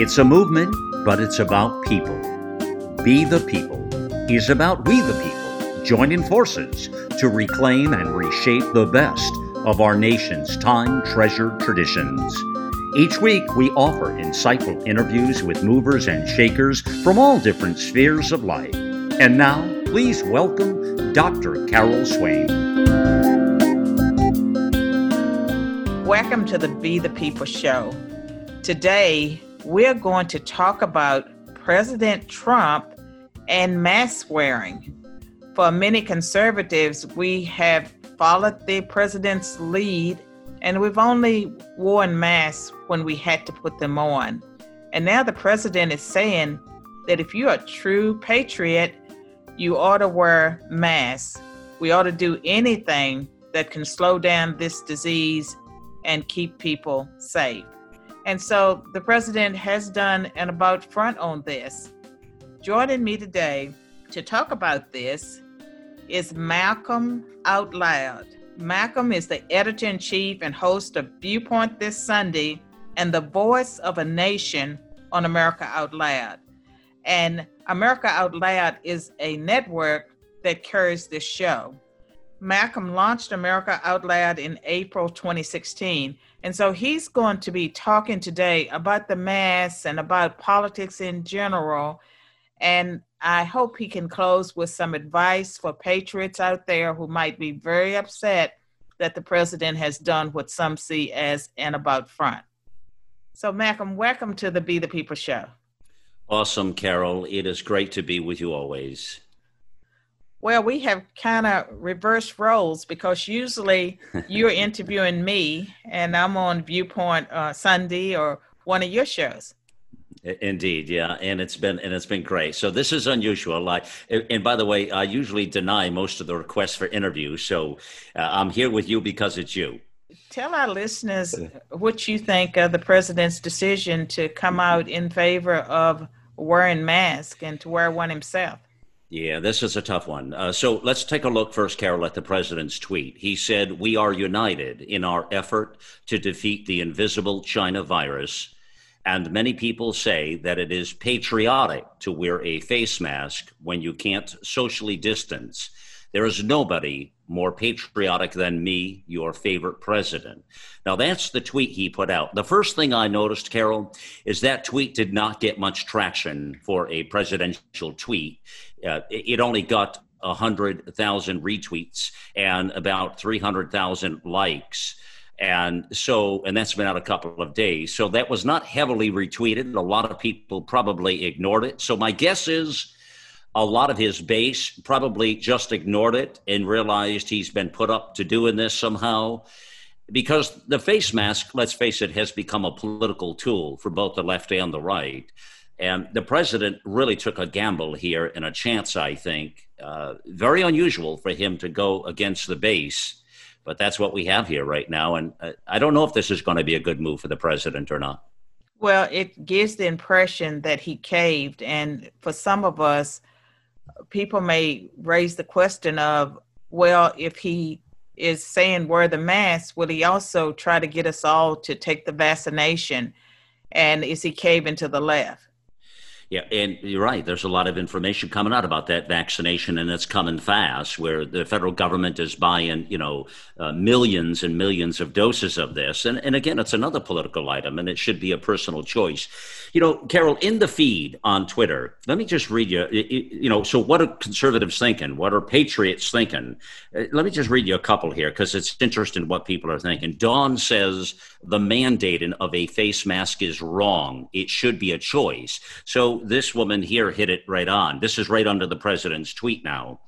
It's a movement, but it's about people. Be the People is about we the people joining forces to reclaim and reshape the best of our nation's time treasured traditions. Each week, we offer insightful interviews with movers and shakers from all different spheres of life. And now, please welcome Dr. Carol Swain. Welcome to the Be the People show. Today, we're going to talk about President Trump and mask wearing. For many conservatives, we have followed the president's lead and we've only worn masks when we had to put them on. And now the president is saying that if you're a true patriot, you ought to wear masks. We ought to do anything that can slow down this disease and keep people safe. And so the president has done an about front on this. Joining me today to talk about this is Malcolm Out Loud. Malcolm is the editor in chief and host of Viewpoint This Sunday and the voice of a nation on America Out Loud. And America Out Loud is a network that carries this show. Malcolm launched America Out Loud in April 2016 and so he's going to be talking today about the mass and about politics in general. And I hope he can close with some advice for patriots out there who might be very upset that the president has done what some see as an about front. So, Malcolm, welcome to the Be the People show. Awesome, Carol. It is great to be with you always. Well, we have kind of reversed roles because usually you're interviewing me and I'm on Viewpoint uh, Sunday or one of your shows. Indeed, yeah, and it's been and it's been great. So this is unusual. Like, and by the way, I usually deny most of the requests for interviews. So uh, I'm here with you because it's you. Tell our listeners what you think of the president's decision to come out in favor of wearing masks and to wear one himself. Yeah, this is a tough one. Uh, so let's take a look first, Carol, at the president's tweet. He said, We are united in our effort to defeat the invisible China virus. And many people say that it is patriotic to wear a face mask when you can't socially distance. There is nobody more patriotic than me, your favorite president. Now, that's the tweet he put out. The first thing I noticed, Carol, is that tweet did not get much traction for a presidential tweet. Uh, it only got 100,000 retweets and about 300,000 likes. And so, and that's been out a couple of days. So that was not heavily retweeted. A lot of people probably ignored it. So my guess is a lot of his base probably just ignored it and realized he's been put up to doing this somehow. Because the face mask, let's face it, has become a political tool for both the left and the right. And the president really took a gamble here and a chance, I think. Uh, very unusual for him to go against the base, but that's what we have here right now. And uh, I don't know if this is going to be a good move for the president or not. Well, it gives the impression that he caved. And for some of us, people may raise the question of, well, if he is saying wear the mask, will he also try to get us all to take the vaccination? And is he caving to the left? Yeah, and you're right. There's a lot of information coming out about that vaccination, and it's coming fast. Where the federal government is buying, you know, uh, millions and millions of doses of this, and and again, it's another political item, and it should be a personal choice. You know, Carol, in the feed on Twitter, let me just read you. You know, so what are conservatives thinking? What are patriots thinking? Uh, let me just read you a couple here because it's interesting what people are thinking. Dawn says the mandating of a face mask is wrong. It should be a choice. So this woman here hit it right on. This is right under the president's tweet now.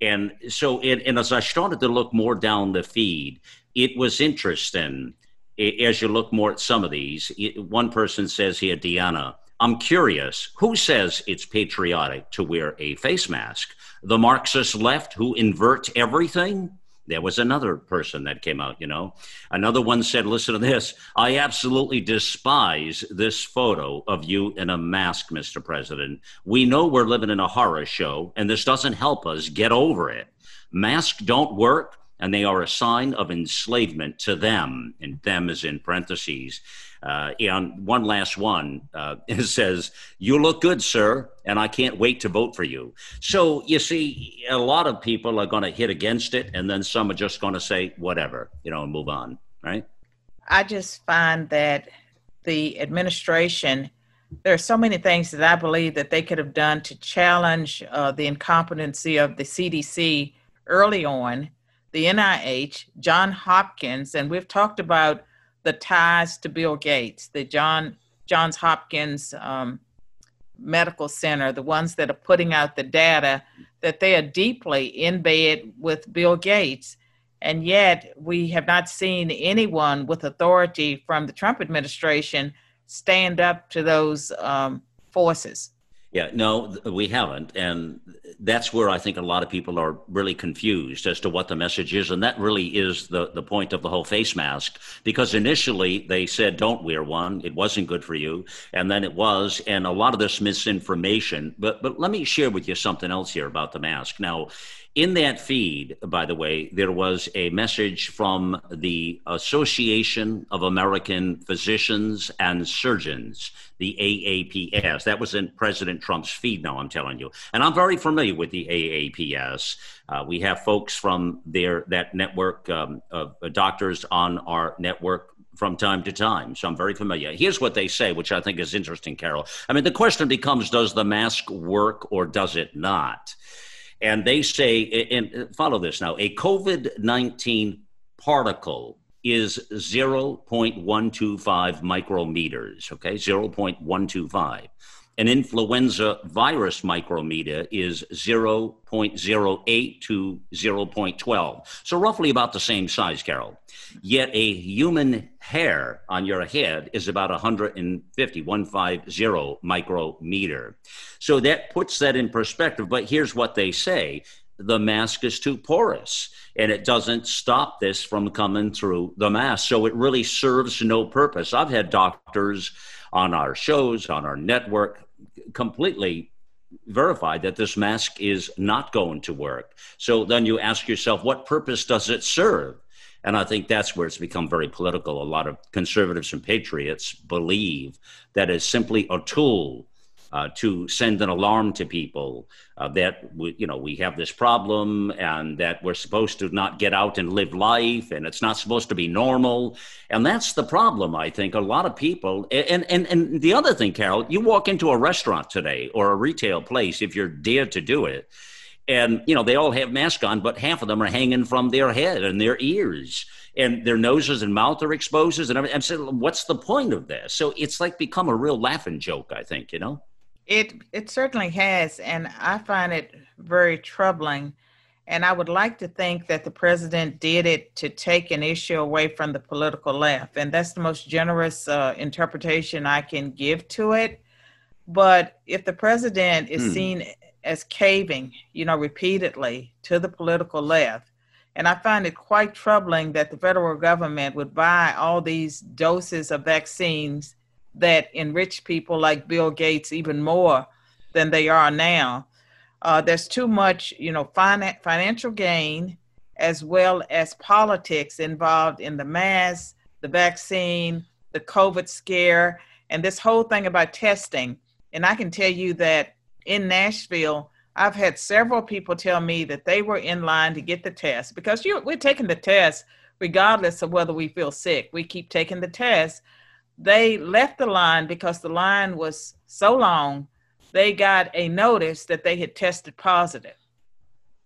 And so, it, and as I started to look more down the feed, it was interesting as you look more at some of these. One person says here, Deanna, I'm curious, who says it's patriotic to wear a face mask? The Marxist left who invert everything? There was another person that came out, you know. Another one said, Listen to this. I absolutely despise this photo of you in a mask, Mr. President. We know we're living in a horror show, and this doesn't help us get over it. Masks don't work. and they are a sign of enslavement to them, and them is in parentheses. Uh, and one last one uh, it says, You look good, sir, and I can't wait to vote for you. So you see, a lot of people are going to hit against it, and then some are just going to say, whatever, you know, and move on, right? I just find that the administration, there are so many things that I believe that they could have done to challenge uh, the incompetency of the CDC early on, the NIH, John Hopkins, and we've talked about the ties to Bill Gates, the John Johns Hopkins um, Medical Center, the ones that are putting out the data, that they are deeply in bed with Bill Gates. And yet, we have not seen anyone with authority from the Trump administration stand up to those um, forces. Yeah, no, we haven't. And that's where I think a lot of people are really confused as to what the message is. And that really is the, the point of the whole face mask. Because initially they said, don't wear one. It wasn't good for you. And then it was. And a lot of this misinformation. But, but let me share with you something else here about the mask. Now, in that feed, by the way, there was a message from the Association of American Physicians and Surgeons, the AAPS. That was in President Trump's feed, now I'm telling you. And I'm very familiar with the AAPS. Uh, we have folks from their that network um, of doctors on our network from time to time. So I'm very familiar. Here's what they say, which I think is interesting, Carol. I mean, the question becomes does the mask work or does it not? And they say, and uh, follow this now, a COVID 19 particle is 0.125 micrometers, okay? 0.125. An influenza virus micrometer is 0.08 to 0.12. So roughly about the same size, Carol. Yet a human hair on your head is about 150, 150 micrometer. So that puts that in perspective. But here's what they say the mask is too porous and it doesn't stop this from coming through the mask. So it really serves no purpose. I've had doctors on our shows, on our network, completely verified that this mask is not going to work. So then you ask yourself, what purpose does it serve? And I think that's where it's become very political. A lot of conservatives and patriots believe that it's simply a tool uh, to send an alarm to people uh, that we, you know we have this problem and that we're supposed to not get out and live life and it's not supposed to be normal. And that's the problem i think a lot of people. And and and the other thing carol you walk into a restaurant today or a retail place if you're dared to do it and you know they all have masks on but half of them are hanging from their head and their ears and their noses and mouth are exposed and i'm saying what's the point of this? So it's like become a real laughing joke i think you know it it certainly has and i find it very troubling and i would like to think that the president did it to take an issue away from the political left and that's the most generous uh, interpretation i can give to it but if the president is hmm. seen as caving, you know, repeatedly to the political left. And I find it quite troubling that the federal government would buy all these doses of vaccines that enrich people like Bill Gates even more than they are now. Uh, there's too much, you know, fin- financial gain as well as politics involved in the mass, the vaccine, the COVID scare, and this whole thing about testing. And I can tell you that in Nashville, I've had several people tell me that they were in line to get the test because you, we're taking the test regardless of whether we feel sick. We keep taking the test. They left the line because the line was so long, they got a notice that they had tested positive.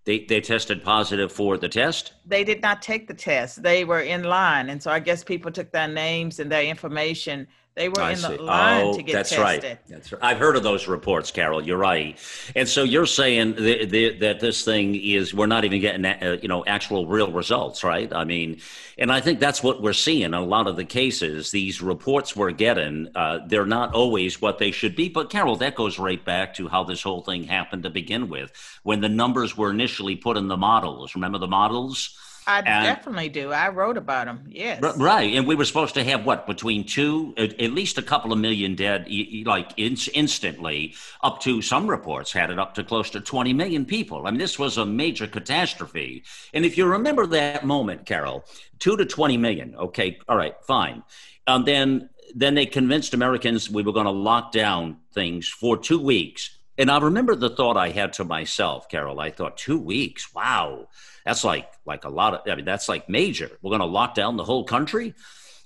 They, they tested positive for the test? They did not take the test. They were in line. And so I guess people took their names and their information they were I in see. the line oh, to get that's tested. Right. That's right. I've heard of those reports, Carol. You're right. And so you're saying the, the, that this thing is we're not even getting uh, you know actual real results, right? I mean, and I think that's what we're seeing in a lot of the cases. These reports we're getting, uh, they're not always what they should be. But Carol, that goes right back to how this whole thing happened to begin with, when the numbers were initially put in the models. Remember the models? I and, definitely do. I wrote about them. Yes. Right, and we were supposed to have what between two, at least a couple of million dead, like in, instantly. Up to some reports had it up to close to twenty million people. I mean, this was a major catastrophe. And if you remember that moment, Carol, two to twenty million. Okay, all right, fine. And then then they convinced Americans we were going to lock down things for two weeks. And I remember the thought I had to myself, Carol. I thought, two weeks, wow that's like like a lot of. I mean, that's like major. We're going to lock down the whole country.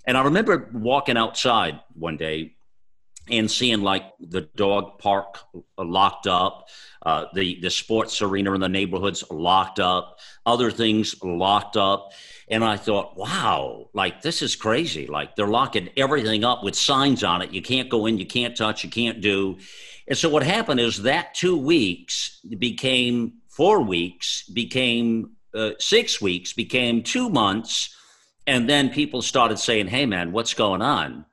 And I remember walking outside one day and seeing like the dog park locked up, uh, the the sports arena in the neighborhoods locked up, other things locked up, and I thought, wow, like this is crazy. Like they're locking everything up with signs on it. You can't go in, you can't touch, you can't do. And so what happened is that two weeks became four weeks, became uh, six weeks became two months. And then people started saying, hey, man, what's going on?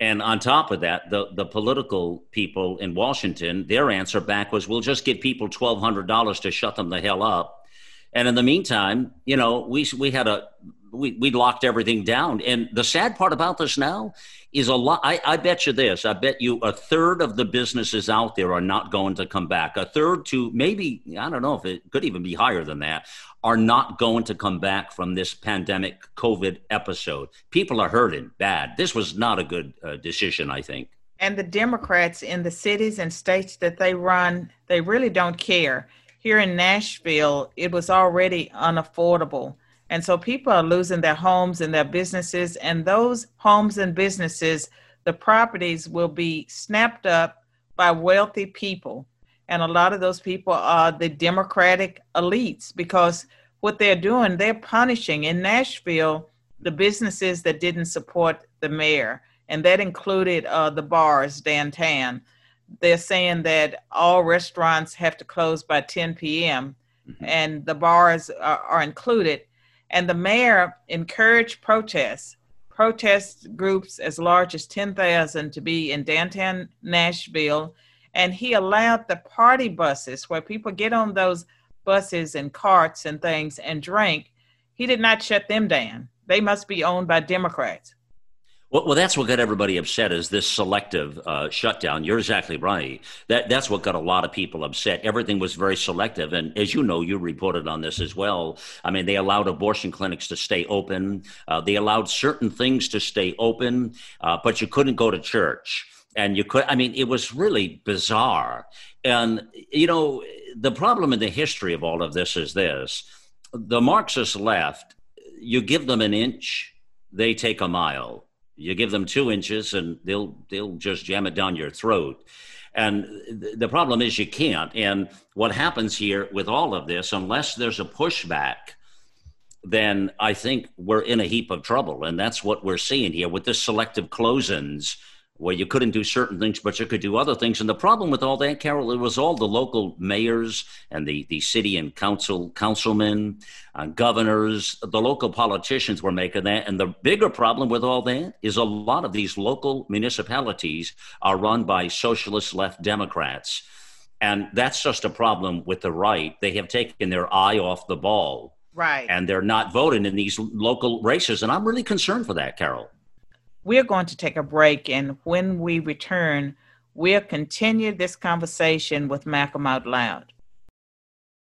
And on top of that, the, the political people in Washington, their answer back was, we'll just give people $1,200 to shut them the hell up. And in the meantime, you know, we, we had a, we, we locked everything down. And the sad part about this now is a lot. I, I bet you this. I bet you a third of the businesses out there are not going to come back. A third to maybe, I don't know if it could even be higher than that, are not going to come back from this pandemic COVID episode. People are hurting bad. This was not a good uh, decision, I think. And the Democrats in the cities and states that they run, they really don't care. Here in Nashville, it was already unaffordable and so people are losing their homes and their businesses, and those homes and businesses, the properties will be snapped up by wealthy people. And a lot of those people are the Democratic elites because what they're doing, they're punishing in Nashville the businesses that didn't support the mayor, and that included uh, the bars downtown. They're saying that all restaurants have to close by 10 p.m. Mm-hmm. and the bars are, are included and the mayor encouraged protests, protest groups as large as 10,000 to be in downtown Nashville. And he allowed the party buses where people get on those buses and carts and things and drink. He did not shut them down. They must be owned by Democrats. Well, well, that's what got everybody upset is this selective uh, shutdown. You're exactly right. That that's what got a lot of people upset. Everything was very selective, and as you know, you reported on this as well. I mean, they allowed abortion clinics to stay open. Uh, they allowed certain things to stay open, uh, but you couldn't go to church, and you could. I mean, it was really bizarre. And you know, the problem in the history of all of this is this: the Marxist left. You give them an inch, they take a mile you give them two inches, and they'll they'll just jam it down your throat. And the problem is you can't. And what happens here with all of this, unless there's a pushback, then I think we're in a heap of trouble. And that's what we're seeing here with this selective close-ins where you couldn't do certain things, but you could do other things. And the problem with all that, Carol, it was all the local mayors and the, the city and council councilmen, uh, governors, the local politicians were making that. And the bigger problem with all that is a lot of these local municipalities are run by socialist left Democrats. And that's just a problem with the right. They have taken their eye off the ball. Right. And they're not voting in these local races. And I'm really concerned for that, Carol. We're going to take a break, and when we return, we'll continue this conversation with Malcolm Out Loud.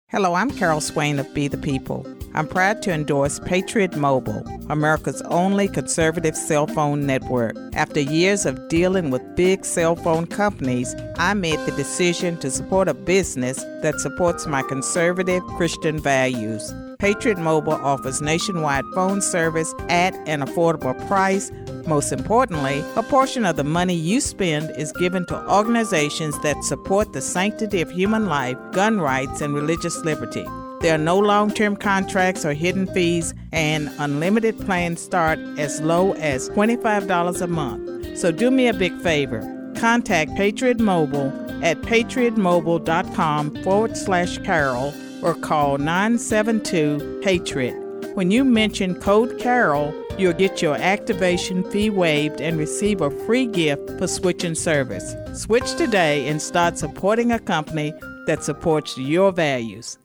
Hello, I'm Carol Swain of Be the People. I'm proud to endorse Patriot Mobile, America's only conservative cell phone network. After years of dealing with big cell phone companies, I made the decision to support a business that supports my conservative Christian values. Patriot Mobile offers nationwide phone service at an affordable price most importantly, a portion of the money you spend is given to organizations that support the sanctity of human life, gun rights, and religious liberty. There are no long term contracts or hidden fees, and unlimited plans start as low as $25 a month. So do me a big favor contact Patriot Mobile at patriotmobile.com forward slash Carol or call 972 Hatred. When you mention code Carol, you'll get your activation fee waived and receive a free gift for switching service. Switch today and start supporting a company that supports your values.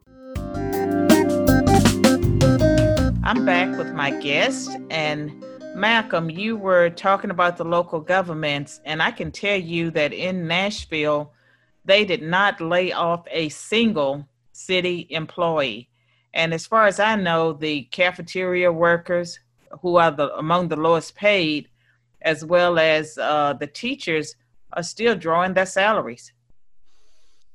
I'm back with my guest, and Malcolm, you were talking about the local governments, and I can tell you that in Nashville, they did not lay off a single city employee. And as far as I know, the cafeteria workers, who are the among the lowest paid, as well as uh, the teachers, are still drawing their salaries.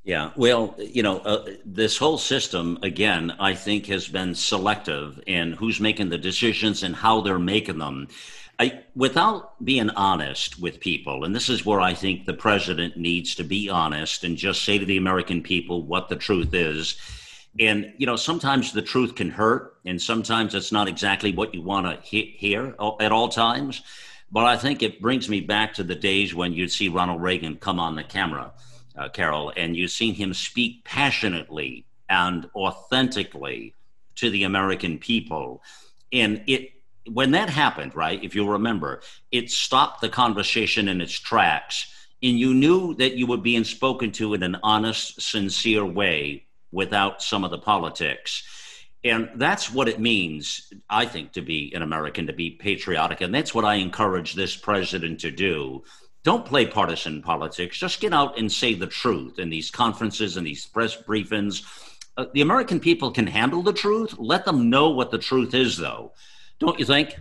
Yeah, well, you know, uh, this whole system, again, I think has been selective in who's making the decisions and how they're making them. I, without being honest with people, and this is where I think the president needs to be honest and just say to the American people what the truth is. And, you know, sometimes the truth can hurt, and sometimes it's not exactly what you want to he- hear at all times. But I think it brings me back to the days when you'd see Ronald Reagan come on the camera uh, Carol, and you've seen him speak passionately and authentically to the American people. And it, when that happened, right, if you remember, it stopped the conversation in its tracks. And you knew that you were being spoken to in an honest, sincere way without some of the politics. And that's what it means, I think, to be an American, to be patriotic. And that's what I encourage this president to do don't play partisan politics. Just get out and say the truth in these conferences and these press briefings. Uh, the American people can handle the truth. Let them know what the truth is, though. Don't you think?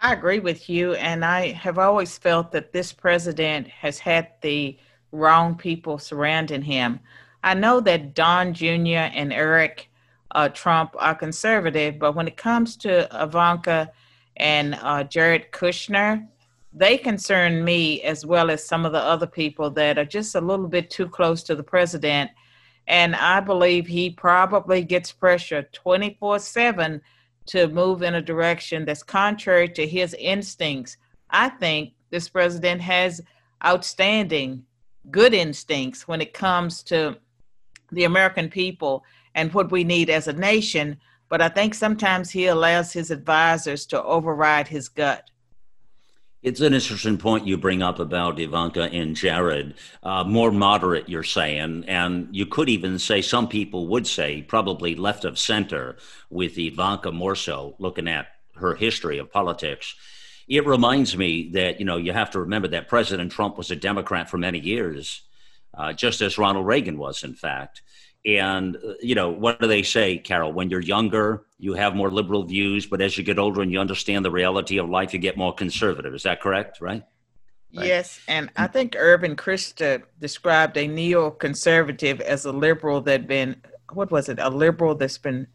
I agree with you. And I have always felt that this president has had the wrong people surrounding him. I know that Don Jr. and Eric uh, Trump are conservative, but when it comes to Ivanka and uh, Jared Kushner, they concern me as well as some of the other people that are just a little bit too close to the president. And I believe he probably gets pressure 24 7 to move in a direction that's contrary to his instincts. I think this president has outstanding, good instincts when it comes to the American people and what we need as a nation. But I think sometimes he allows his advisors to override his gut. It's an interesting point you bring up about Ivanka and Jared. Uh, more moderate, you're saying, and you could even say some people would say probably left of center with Ivanka more so, looking at her history of politics. It reminds me that you know you have to remember that President Trump was a Democrat for many years, uh, just as Ronald Reagan was, in fact. And, uh, you know, what do they say, Carol? When you're younger, you have more liberal views, but as you get older and you understand the reality of life, you get more conservative. Is that correct? Right? right. Yes. And I think Irving Kristol described a neoconservative as a liberal that been, what was it? A liberal that's been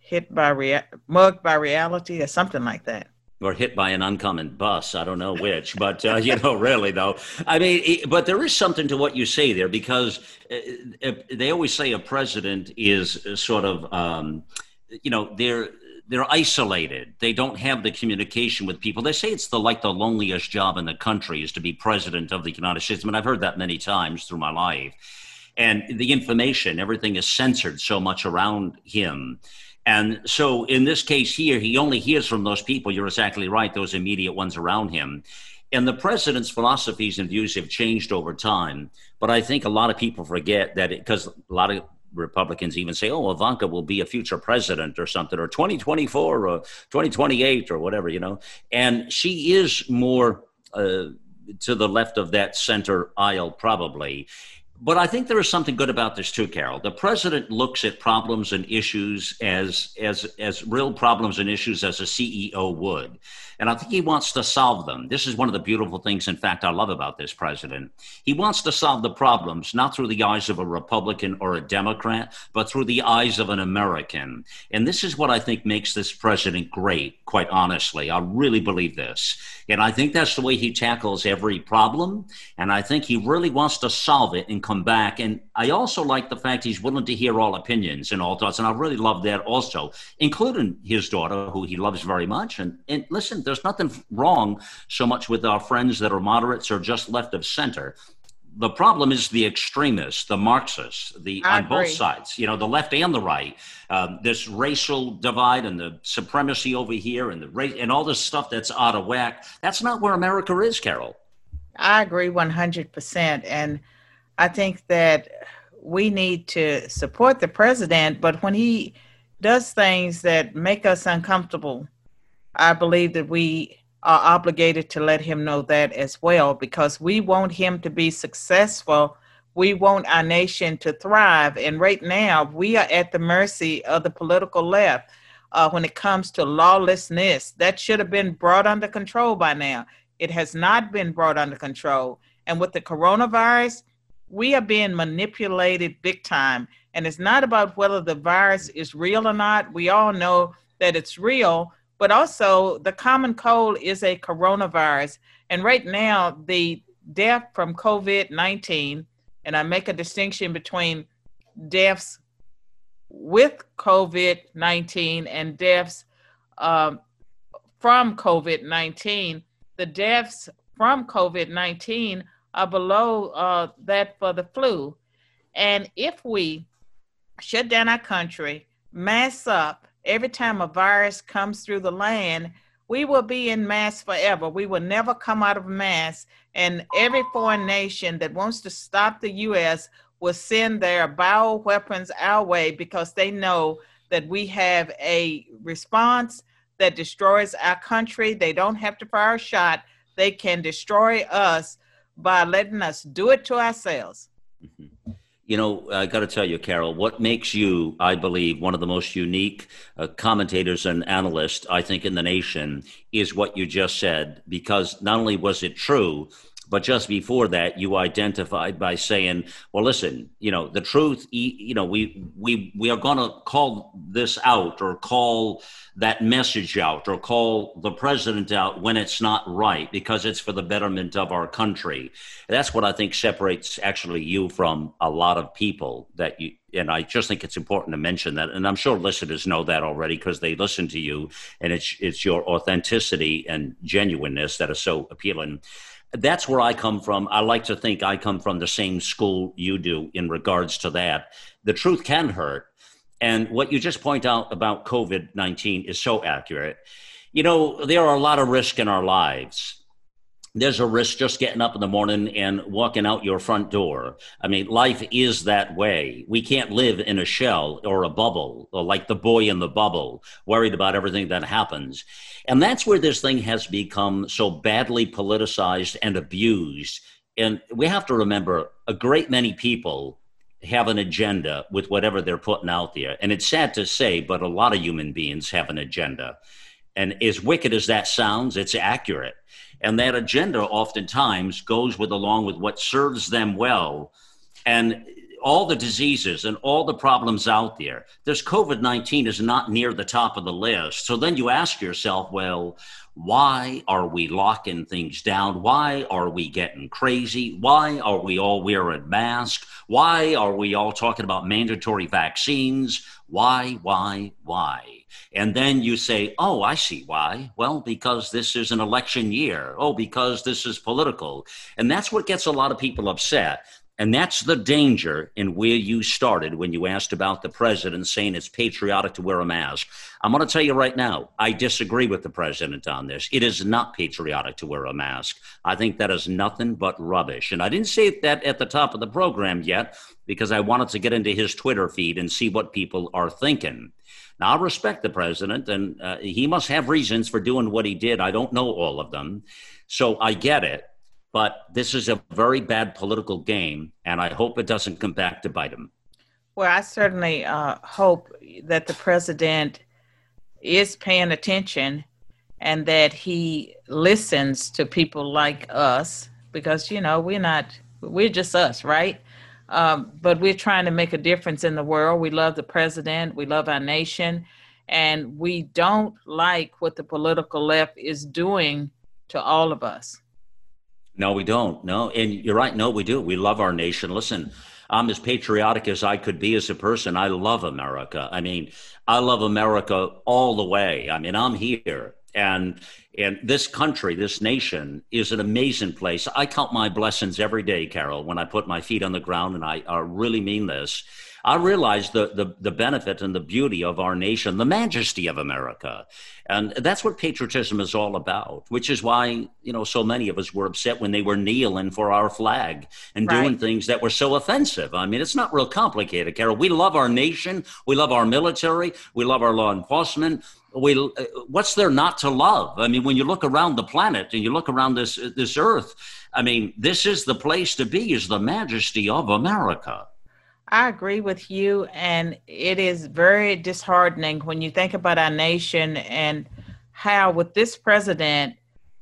hit by, rea- mugged by reality or something like that or hit by an uncommon bus. I don't know which, but uh, you know, really though. I mean, but there is something to what you say there because uh, they always say a president is sort of, um, you know, they're they're isolated. They don't have the communication with people. They say it's the like the loneliest job in the country is to be president of the United States. I mean, I've heard that many times through my life. And the information, everything is censored so much around him and so in this case here, he only hears from those people, you're exactly right, those immediate ones around him. And the president's philosophies and views have changed over time. But I think a lot of people forget that because a lot of Republicans even say, oh, Ivanka will be a future president or something, or 2024 or 2028 or whatever, you know. And she is more uh, to the left of that center aisle, probably. But I think there is something good about this too, Carol. The president looks at problems and issues as as as real problems and issues as a CEO would. And I think he wants to solve them. This is one of the beautiful things, in fact, I love about this president. He wants to solve the problems not through the eyes of a Republican or a Democrat, but through the eyes of an American. And this is what I think makes this president great, quite honestly. I really believe this. And I think that's the way he tackles every problem. And I think he really wants to solve it come back. And I also like the fact he's willing to hear all opinions and all thoughts. And I really love that also, including his daughter, who he loves very much. And, and listen, there's nothing wrong so much with our friends that are moderates or just left of center. The problem is the extremists, the Marxists, the I on agree. both sides. You know, the left and the right. Um, this racial divide and the supremacy over here, and the race and all this stuff that's out of whack. That's not where America is, Carol. I agree one hundred percent, and I think that we need to support the president. But when he does things that make us uncomfortable, I believe that we are obligated to let him know that as well because we want him to be successful. We want our nation to thrive. And right now, we are at the mercy of the political left uh, when it comes to lawlessness. That should have been brought under control by now. It has not been brought under control. And with the coronavirus, we are being manipulated big time. And it's not about whether the virus is real or not. We all know that it's real, but also the common cold is a coronavirus. And right now, the death from COVID 19, and I make a distinction between deaths with COVID 19 and deaths um, from COVID 19, the deaths from COVID 19 are below uh, that for the flu. And if we shut down our country, mass up every time a virus comes through the land, we will be in mass forever. We will never come out of mass. And every foreign nation that wants to stop the U.S. will send their bio weapons our way because they know that we have a response that destroys our country. They don't have to fire a shot, they can destroy us by letting us do it to ourselves. Mm-hmm. You know, I got to tell you, Carol, what makes you, I believe, one of the most unique uh, commentators and analysts, I think, in the nation is what you just said, because not only was it true, but just before that, you identified by saying, "Well, listen, you know, the truth. You know, we we we are going to call this out, or call that message out, or call the president out when it's not right, because it's for the betterment of our country." That's what I think separates actually you from a lot of people that you. And I just think it's important to mention that, and I'm sure listeners know that already because they listen to you, and it's it's your authenticity and genuineness that is so appealing that's where I come from. I like to think I come from the same school you do in regards to that. The truth can hurt. And what you just point out about COVID 19 is so accurate. You know, there are a lot of risks in our lives there's a risk just getting up in the morning and walking out your front door. I mean, life is that way. We can't live in a shell or a bubble, or like the boy in the bubble, worried about everything that happens. And that's where this thing has become so badly politicized and abused. And we have to remember a great many people have an agenda with whatever they're putting out there. And it's sad to say, but a lot of human beings have an agenda. And as wicked as that sounds, it's accurate and that agenda oftentimes goes with along with what serves them well. And all the diseases and all the problems out there this covid-19 is not near the top of the list so then you ask yourself well why are we locking things down why are we getting crazy why are we all wearing masks why are we all talking about mandatory vaccines why why why and then you say, oh, I see why. Well, because this is an election year. Oh, because this is political. And that's what gets a lot of people upset. And that's the danger in where you started when you asked about the president saying it's patriotic to wear a mask. I'm going to tell you right now, I disagree with the president on this. It is not patriotic to wear a mask. I think that is nothing but rubbish. And I didn't say that at the top of the program yet because I wanted to get into his Twitter feed and see what people are thinking. Now, I respect the president, and uh, he must have reasons for doing what he did. I don't know all of them. So I get it. But this is a very bad political game, and I hope it doesn't come back to bite him. Well, I certainly uh, hope that the president is paying attention and that he listens to people like us because, you know, we're not, we're just us, right? Um, but we're trying to make a difference in the world. We love the president, we love our nation, and we don't like what the political left is doing to all of us. No, we don't. No, and you're right. No, we do. We love our nation. Listen, I'm as patriotic as I could be as a person. I love America. I mean, I love America all the way. I mean, I'm here and and this country this nation is an amazing place i count my blessings every day carol when i put my feet on the ground and i, I really mean this I realized the, the, the benefit and the beauty of our nation, the majesty of America. And that's what patriotism is all about, which is why, you know, so many of us were upset when they were kneeling for our flag and right. doing things that were so offensive. I mean, it's not real complicated, Carol. We love our nation. We love our military. We love our law enforcement. We, uh, what's there not to love? I mean, when you look around the planet and you look around this, this earth, I mean, this is the place to be, is the majesty of America. I agree with you. And it is very disheartening when you think about our nation and how, with this president,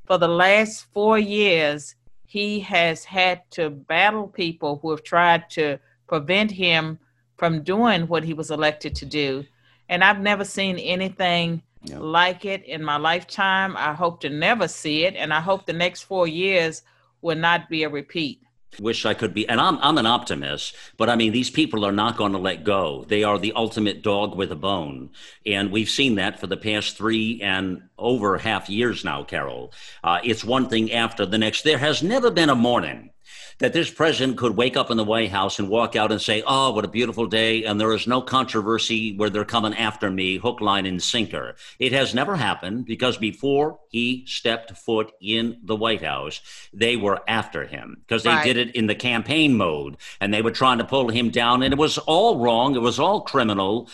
for the last four years, he has had to battle people who have tried to prevent him from doing what he was elected to do. And I've never seen anything yep. like it in my lifetime. I hope to never see it. And I hope the next four years will not be a repeat wish I could be. And I'm, I'm an optimist, but I mean, these people are not going to let go. They are the ultimate dog with a bone. And we've seen that for the past three and over half years now, Carol. Uh, it's one thing after the next. There has never been a morning that this president could wake up in the White House and walk out and say, Oh, what a beautiful day. And there is no controversy where they're coming after me, hook, line, and sinker. It has never happened because before he stepped foot in the White House, they were after him because they right. did it in the campaign mode and they were trying to pull him down. And it was all wrong, it was all criminal.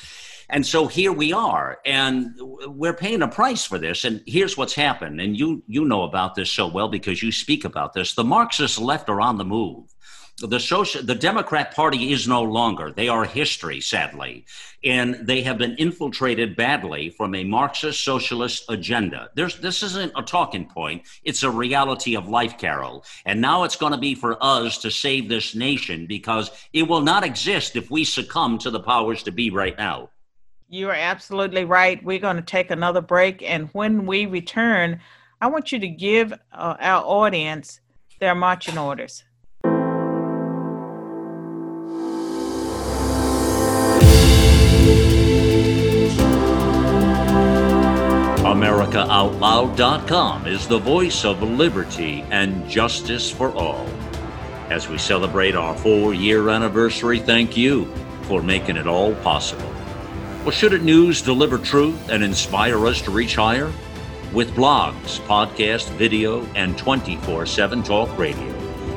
And so here we are, and we're paying a price for this. And here's what's happened, and you you know about this so well because you speak about this. The Marxist left are on the move. The social, the Democrat Party is no longer. They are history, sadly, and they have been infiltrated badly from a Marxist socialist agenda. There's, this isn't a talking point; it's a reality of life, Carol. And now it's going to be for us to save this nation because it will not exist if we succumb to the powers to be right now. You are absolutely right. We're going to take another break. And when we return, I want you to give uh, our audience their marching orders. AmericaOutloud.com is the voice of liberty and justice for all. As we celebrate our four year anniversary, thank you for making it all possible. Well, shouldn't news deliver truth and inspire us to reach higher? With blogs, podcast, video, and 24 7 talk radio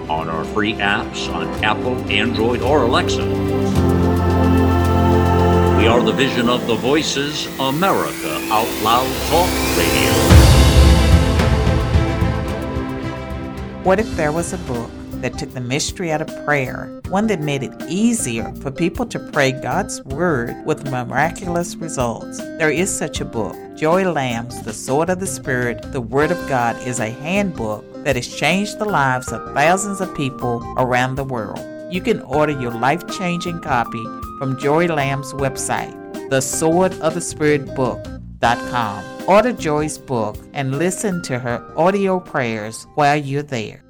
on our free apps on Apple, Android, or Alexa. We are the vision of the Voices America Out Loud Talk Radio. What if there was a book? That took the mystery out of prayer, one that made it easier for people to pray God's Word with miraculous results. There is such a book. Joy Lamb's The Sword of the Spirit, The Word of God is a handbook that has changed the lives of thousands of people around the world. You can order your life changing copy from Joy Lamb's website, the Sword of the Spirit. Order Joy's book and listen to her audio prayers while you're there.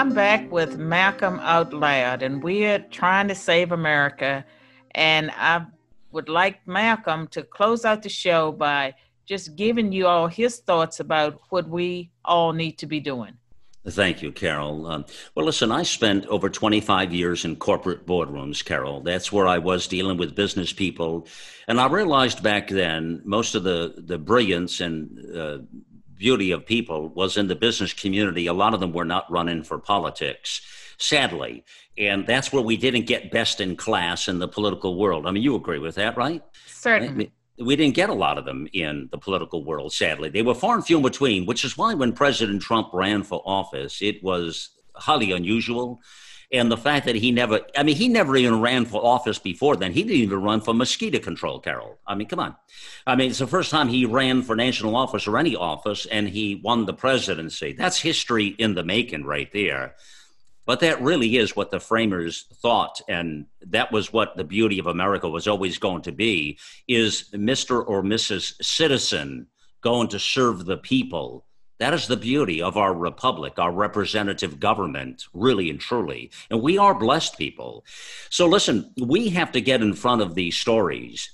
I'm back with Malcolm Out Loud, and we're trying to save America. And I would like Malcolm to close out the show by just giving you all his thoughts about what we all need to be doing. Thank you, Carol. Um, well, listen, I spent over 25 years in corporate boardrooms, Carol. That's where I was dealing with business people. And I realized back then most of the, the brilliance and uh, beauty of people was in the business community. A lot of them were not running for politics, sadly. And that's where we didn't get best in class in the political world. I mean, you agree with that, right? Certainly. We didn't get a lot of them in the political world, sadly. They were far and few in between, which is why when President Trump ran for office, it was highly unusual and the fact that he never i mean he never even ran for office before then. He didn't even run for mosquito control carol. I mean come on. I mean it's the first time he ran for national office or any office and he won the presidency. That's history in the making right there. But that really is what the framers thought and that was what the beauty of america was always going to be is mr or mrs citizen going to serve the people that is the beauty of our republic, our representative government, really and truly. And we are blessed people. So listen, we have to get in front of these stories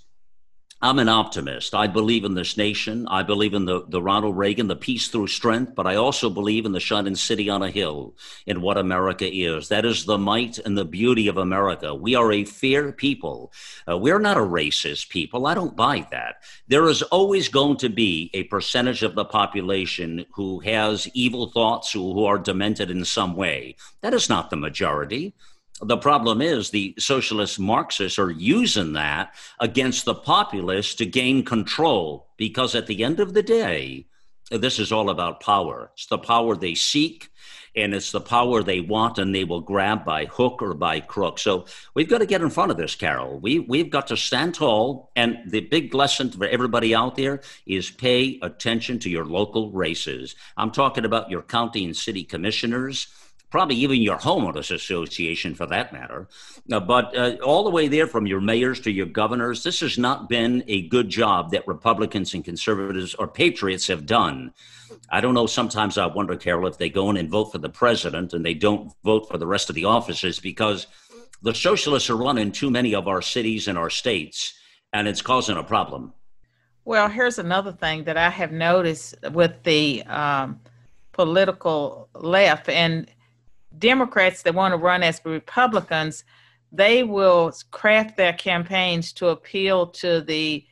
I'm an optimist. I believe in this nation. I believe in the, the Ronald Reagan, the peace through strength, but I also believe in the shining city on a hill, in what America is. That is the might and the beauty of America. We are a fair people. Uh, we're not a racist people. I don't buy that. There is always going to be a percentage of the population who has evil thoughts, who, who are demented in some way. That is not the majority. The problem is the socialist Marxists are using that against the populace to gain control because at the end of the day, this is all about power. It's the power they seek and it's the power they want and they will grab by hook or by crook. So we've got to get in front of this, Carol. We, we've got to stand tall. And the big lesson for everybody out there is pay attention to your local races. I'm talking about your county and city commissioners probably even your homeowners association for that matter. Uh, but uh, all the way there from your mayors to your governors, this has not been a good job that Republicans and conservatives or patriots have done. I don't know. Sometimes I wonder, Carol, if they go in and vote for the president and they don't vote for the rest of the offices because the socialists are running too many of our cities and our states, and it's causing a problem. Well, here's another thing that I have noticed with the um, political left, and Democrats that want to run as Republicans, they will craft their campaigns to appeal to the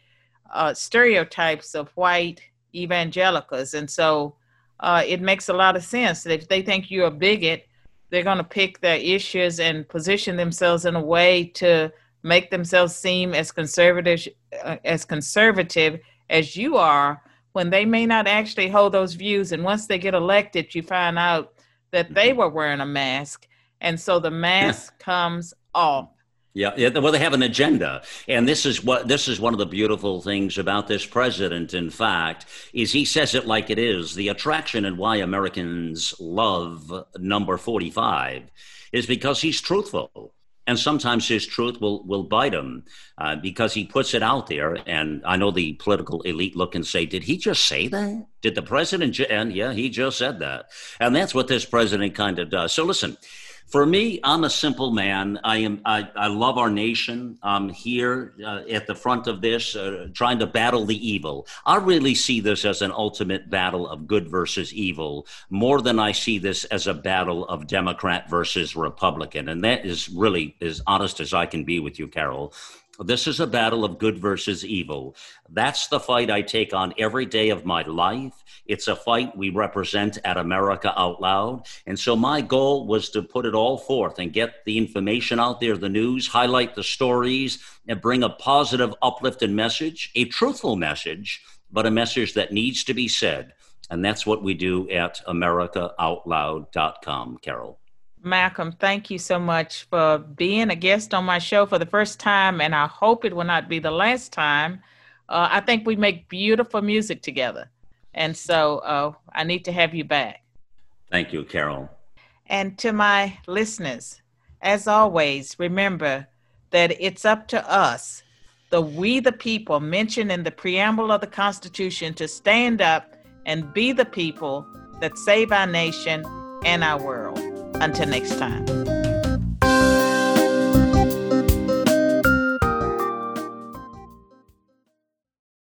uh, stereotypes of white evangelicals. And so uh, it makes a lot of sense that if they think you're a bigot, they're going to pick their issues and position themselves in a way to make themselves seem as conservative uh, as conservative as you are when they may not actually hold those views and once they get elected you find out that they were wearing a mask. And so the mask comes off. Yeah, yeah, well, they have an agenda, and this is what this is one of the beautiful things about this president. In fact, is he says it like it is. The attraction and why Americans love number forty-five is because he's truthful and sometimes his truth will will bite him uh, because he puts it out there. And I know the political elite look and say, "Did he just say that? Did the president?" Ju-? And yeah, he just said that. And that's what this president kind of does. So listen, for me, I'm a simple man. I am. I, I love our nation. I'm here uh, at the front of this, uh, trying to battle the evil. I really see this as an ultimate battle of good versus evil, more than I see this as a battle of Democrat versus Republican. And that is really as honest as I can be with you, Carol. This is a battle of good versus evil. That's the fight I take on every day of my life. It's a fight we represent at America Out Loud. And so my goal was to put it all forth and get the information out there, the news, highlight the stories, and bring a positive, uplifting message, a truthful message, but a message that needs to be said. And that's what we do at AmericaOutloud.com, Carol. Malcolm, thank you so much for being a guest on my show for the first time, and I hope it will not be the last time. Uh, I think we make beautiful music together, and so uh, I need to have you back. Thank you, Carol. And to my listeners, as always, remember that it's up to us, the we the people mentioned in the preamble of the Constitution, to stand up and be the people that save our nation and our world. Until next time.